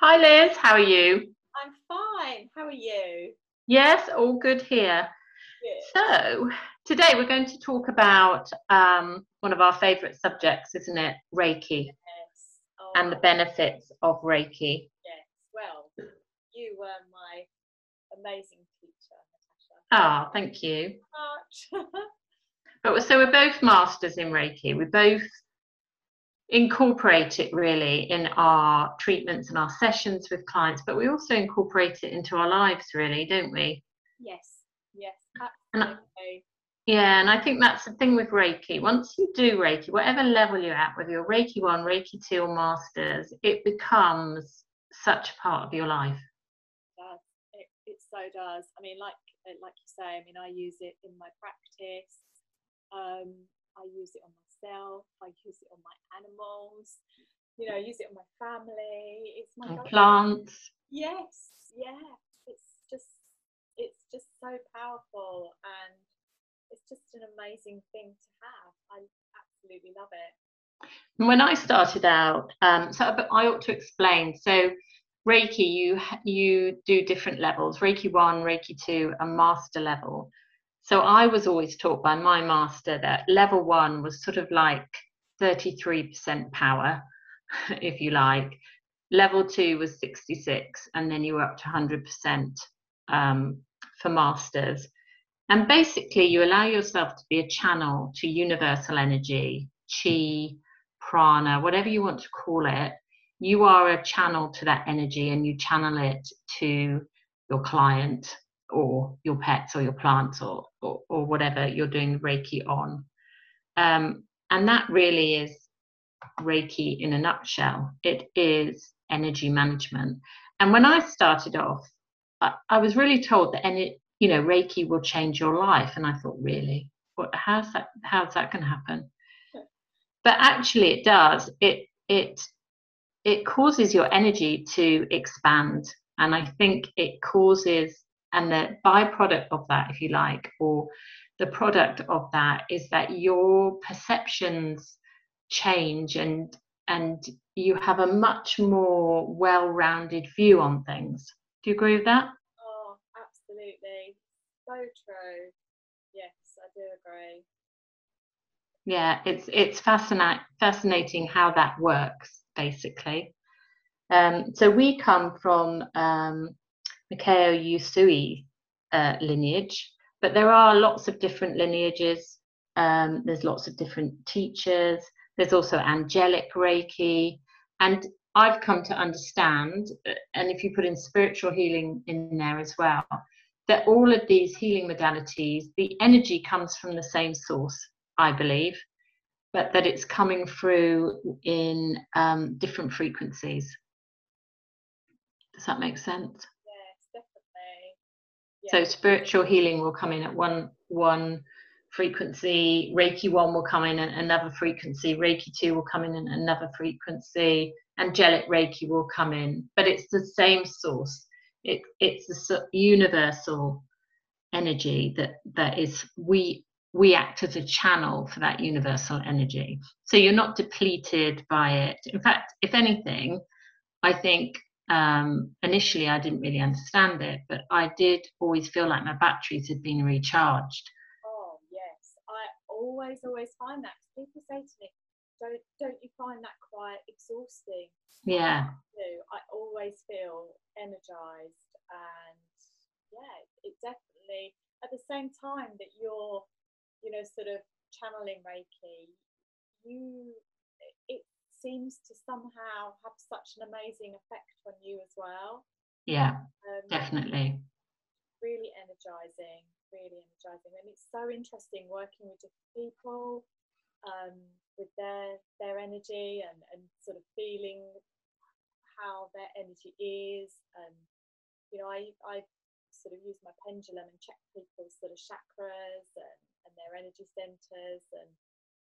Hi Liz, how are you? I'm fine. How are you? Yes, all good here. Good. So, today we're going to talk about um, one of our favourite subjects, isn't it? Reiki Yes. Oh, and the benefits of Reiki. yes. Well, you were my amazing teacher, Natasha. Ah, thank you. Much. But so we're both masters in Reiki. We both incorporate it really in our treatments and our sessions with clients, but we also incorporate it into our lives, really, don't we? yes. Yes. And I- Yeah, and I think that's the thing with Reiki. Once you do Reiki, whatever level you're at, whether you're Reiki 1, Reiki 2, or Masters, it becomes such a part of your life. does. It, it so does. I mean, like like you say, I mean, I use it in my practice. Um, I use it on myself. I use it on my animals. You know, I use it on my family. It's my plants. Yes, yeah. It's just it's just so powerful and it's just an amazing thing to have. I absolutely love it. When I started out, um, so I ought to explain. So Reiki, you you do different levels: Reiki one, Reiki two, and Master level. So I was always taught by my master that level one was sort of like 33% power, if you like. Level two was 66, and then you were up to 100% um, for masters. And basically, you allow yourself to be a channel to universal energy, chi, prana, whatever you want to call it. You are a channel to that energy and you channel it to your client or your pets or your plants or, or, or whatever you're doing Reiki on. Um, and that really is Reiki in a nutshell. It is energy management. And when I started off, I, I was really told that any, you know, Reiki will change your life. And I thought, really? What how's that how's that gonna happen? But actually it does. It it it causes your energy to expand. And I think it causes and the byproduct of that, if you like, or the product of that is that your perceptions change and and you have a much more well-rounded view on things. Do you agree with that? Oh, absolutely. So true. Yes, I do agree. Yeah, it's it's fascinating fascinating how that works basically. Um, so we come from um, Mikao Usui uh, lineage, but there are lots of different lineages. Um, there's lots of different teachers. There's also angelic Reiki, and I've come to understand, uh, and if you put in spiritual healing in there as well, that all of these healing modalities, the energy comes from the same source, I believe, but that it's coming through in um, different frequencies. Does that make sense? Definitely. So spiritual healing will come in at one one frequency, Reiki one will come in at another frequency, Reiki two will come in at another frequency, angelic Reiki will come in, but it's the same source. It it's the universal energy that that is we we act as a channel for that universal energy. So you're not depleted by it. In fact, if anything, I think um, initially I didn't really understand it, but I did always feel like my batteries had been recharged. Oh yes, I always always find that. People say to me, "Don't don't you find that quite exhausting?" Yeah. I always feel energized and yeah, it definitely at the same time that you're, you know, sort of channeling Reiki, you seems to somehow have such an amazing effect on you as well. yeah, Um, definitely. really energizing, really energizing, and it's so interesting working with different people, um, with their their energy and and sort of feeling how their energy is, and you know, I I sort of use my pendulum and check people's sort of chakras and and their energy centers, and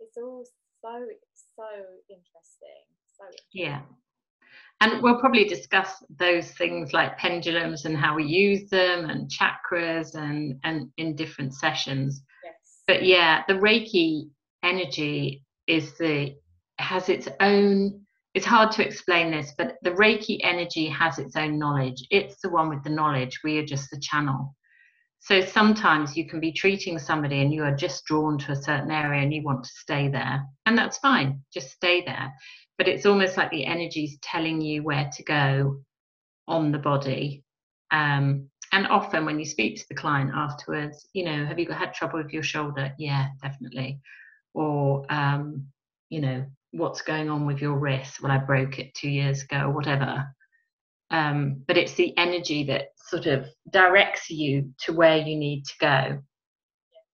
it's all so so interesting, so Yeah. And we'll probably discuss those things like pendulums and how we use them and chakras and, and in different sessions. yes, But yeah, the Reiki energy is the has its own it's hard to explain this, but the Reiki energy has its own knowledge. It's the one with the knowledge. We are just the channel. So sometimes you can be treating somebody and you are just drawn to a certain area and you want to stay there. And that's fine, just stay there. But it's almost like the energy's telling you where to go on the body. Um, and often when you speak to the client afterwards, you know, have you had trouble with your shoulder? Yeah, definitely. Or, um, you know, what's going on with your wrist? Well, I broke it two years ago, or whatever. Um, but it's the energy that sort of directs you to where you need to go. Yeah.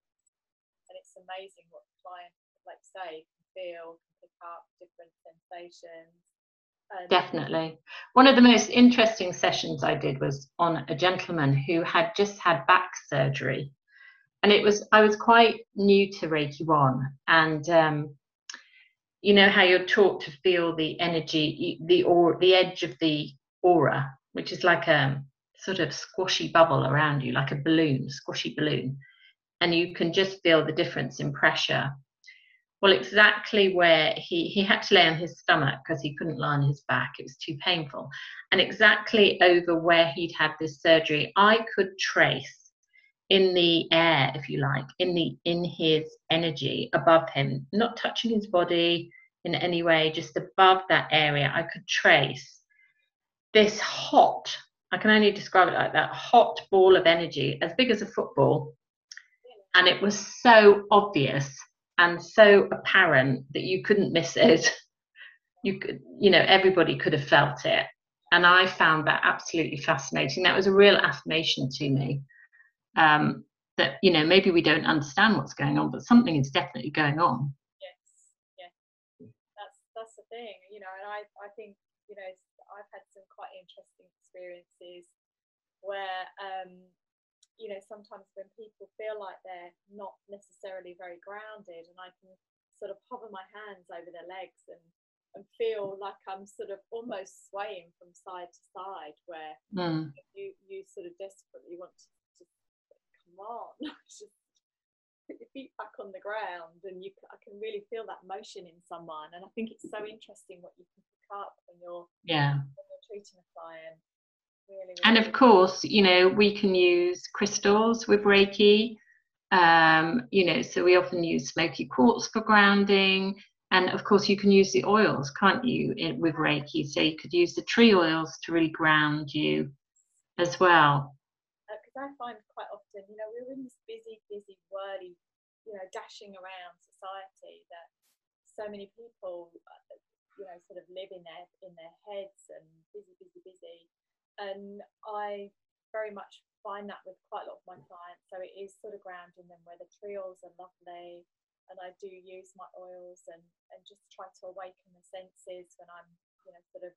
And it's amazing what the client, like say, can feel, pick up different sensations. Definitely. One of the most interesting sessions I did was on a gentleman who had just had back surgery. And it was, I was quite new to Reiki 1. And um, you know how you're taught to feel the energy, the or the edge of the aura, which is like a sort of squashy bubble around you, like a balloon, squashy balloon, and you can just feel the difference in pressure. Well, exactly where he he had to lay on his stomach because he couldn't lie on his back; it was too painful, and exactly over where he'd had this surgery, I could trace in the air, if you like, in the in his energy above him, not touching his body in any way, just above that area, I could trace this hot, I can only describe it like that, hot ball of energy, as big as a football. And it was so obvious and so apparent that you couldn't miss it. You could, you know, everybody could have felt it. And I found that absolutely fascinating. That was a real affirmation to me. Um, that you know maybe we don't understand what's going on but something is definitely going on yes yeah that's that's the thing you know and i i think you know i've had some quite interesting experiences where um you know sometimes when people feel like they're not necessarily very grounded and i can sort of hover my hands over their legs and and feel like i'm sort of almost swaying from side to side where mm. you you sort of desperately want to come on, just put your feet back on the ground, and you I can really feel that motion in someone. And I think it's so interesting what you can pick up when you're yeah when you're treating a client. Really, really and of course, you know, we can use crystals with Reiki. Um, you know, so we often use smoky quartz for grounding. And of course, you can use the oils, can't you, with Reiki? So you could use the tree oils to really ground you as well. I find quite often you know, we're in this busy, busy, wordy, you know, dashing around society that so many people, you know, sort of live in their in their heads and busy, busy, busy. And I very much find that with quite a lot of my clients. So it is sort of grounding them where the tree oils are lovely. And I do use my oils and, and just try to awaken the senses when I'm, you know, sort of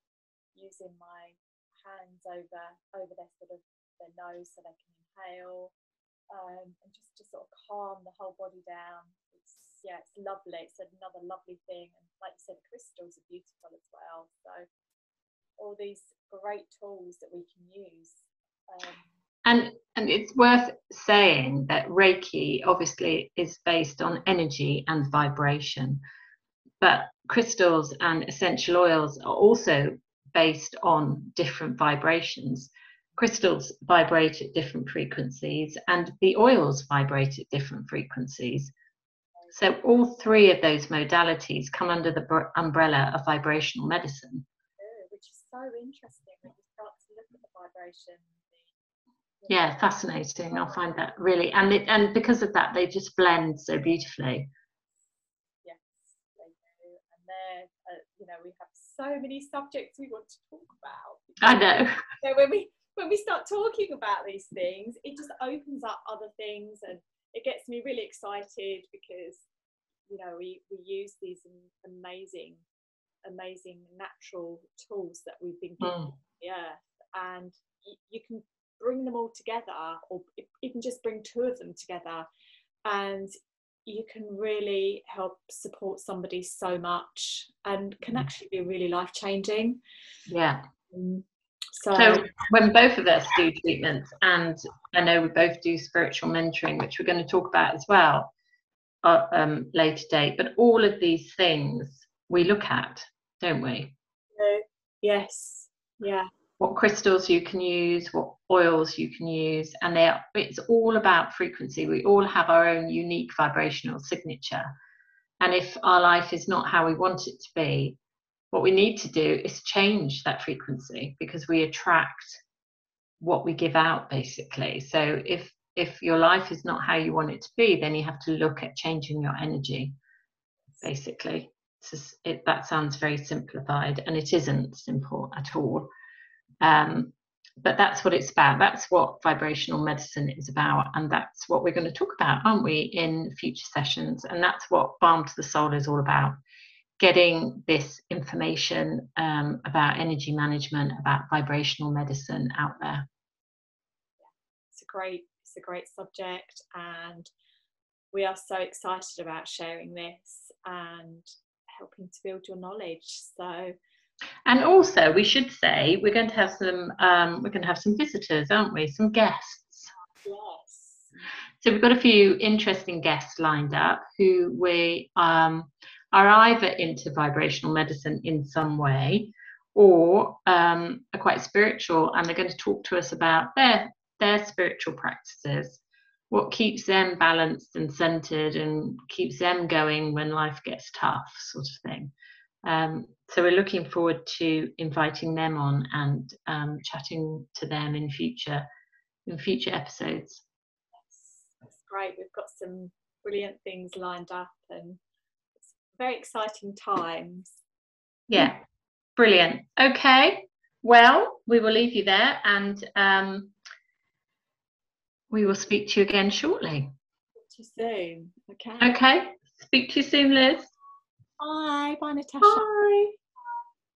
using my hands over over their sort of their nose so they can inhale um, and just to sort of calm the whole body down. It's yeah, it's lovely. It's another lovely thing, and like you said, crystals are beautiful as well. So all these great tools that we can use. Um, and and it's worth saying that Reiki obviously is based on energy and vibration, but crystals and essential oils are also based on different vibrations crystals vibrate at different frequencies and the oils vibrate at different frequencies. So all three of those modalities come under the umbrella of vibrational medicine. Oh, which is so interesting when you start to look at the vibration. yeah, fascinating. I find that really, and it, and because of that, they just blend so beautifully. Yes, they do, and then uh, you know we have so many subjects we want to talk about. I know. So when we when we start talking about these things, it just opens up other things and it gets me really excited because, you know, we, we use these amazing, amazing natural tools that we've been given mm. the earth and you, you can bring them all together or even just bring two of them together and you can really help support somebody so much and can mm. actually be really life changing. Yeah. Um, so, so, when both of us do treatments, and I know we both do spiritual mentoring, which we're going to talk about as well uh, um, later date, but all of these things we look at, don't we? Yes. Yeah. What crystals you can use, what oils you can use, and they are, it's all about frequency. We all have our own unique vibrational signature. And if our life is not how we want it to be, what we need to do is change that frequency because we attract what we give out basically. So if if your life is not how you want it to be, then you have to look at changing your energy basically. Just, it, that sounds very simplified, and it isn't simple at all. Um, but that's what it's about. That's what vibrational medicine is about, and that's what we're going to talk about, aren't we, in future sessions? And that's what Balm to the Soul is all about getting this information um, about energy management, about vibrational medicine out there. It's a great, it's a great subject, and we are so excited about sharing this and helping to build your knowledge. So, and also we should say we're going to have some um, we're going to have some visitors, aren't we? Some guests. Yes. So we've got a few interesting guests lined up who we um, are either into vibrational medicine in some way or um, are quite spiritual and they're going to talk to us about their their spiritual practices what keeps them balanced and centered and keeps them going when life gets tough, sort of thing. Um, so we're looking forward to inviting them on and um, chatting to them in future in future episodes. that's great. We've got some brilliant things lined up and very exciting times. Yeah, brilliant. Okay, well, we will leave you there and um, we will speak to you again shortly. Speak to you soon. Okay. Okay. Speak to you soon, Liz. Bye. Bye, Natasha. Bye.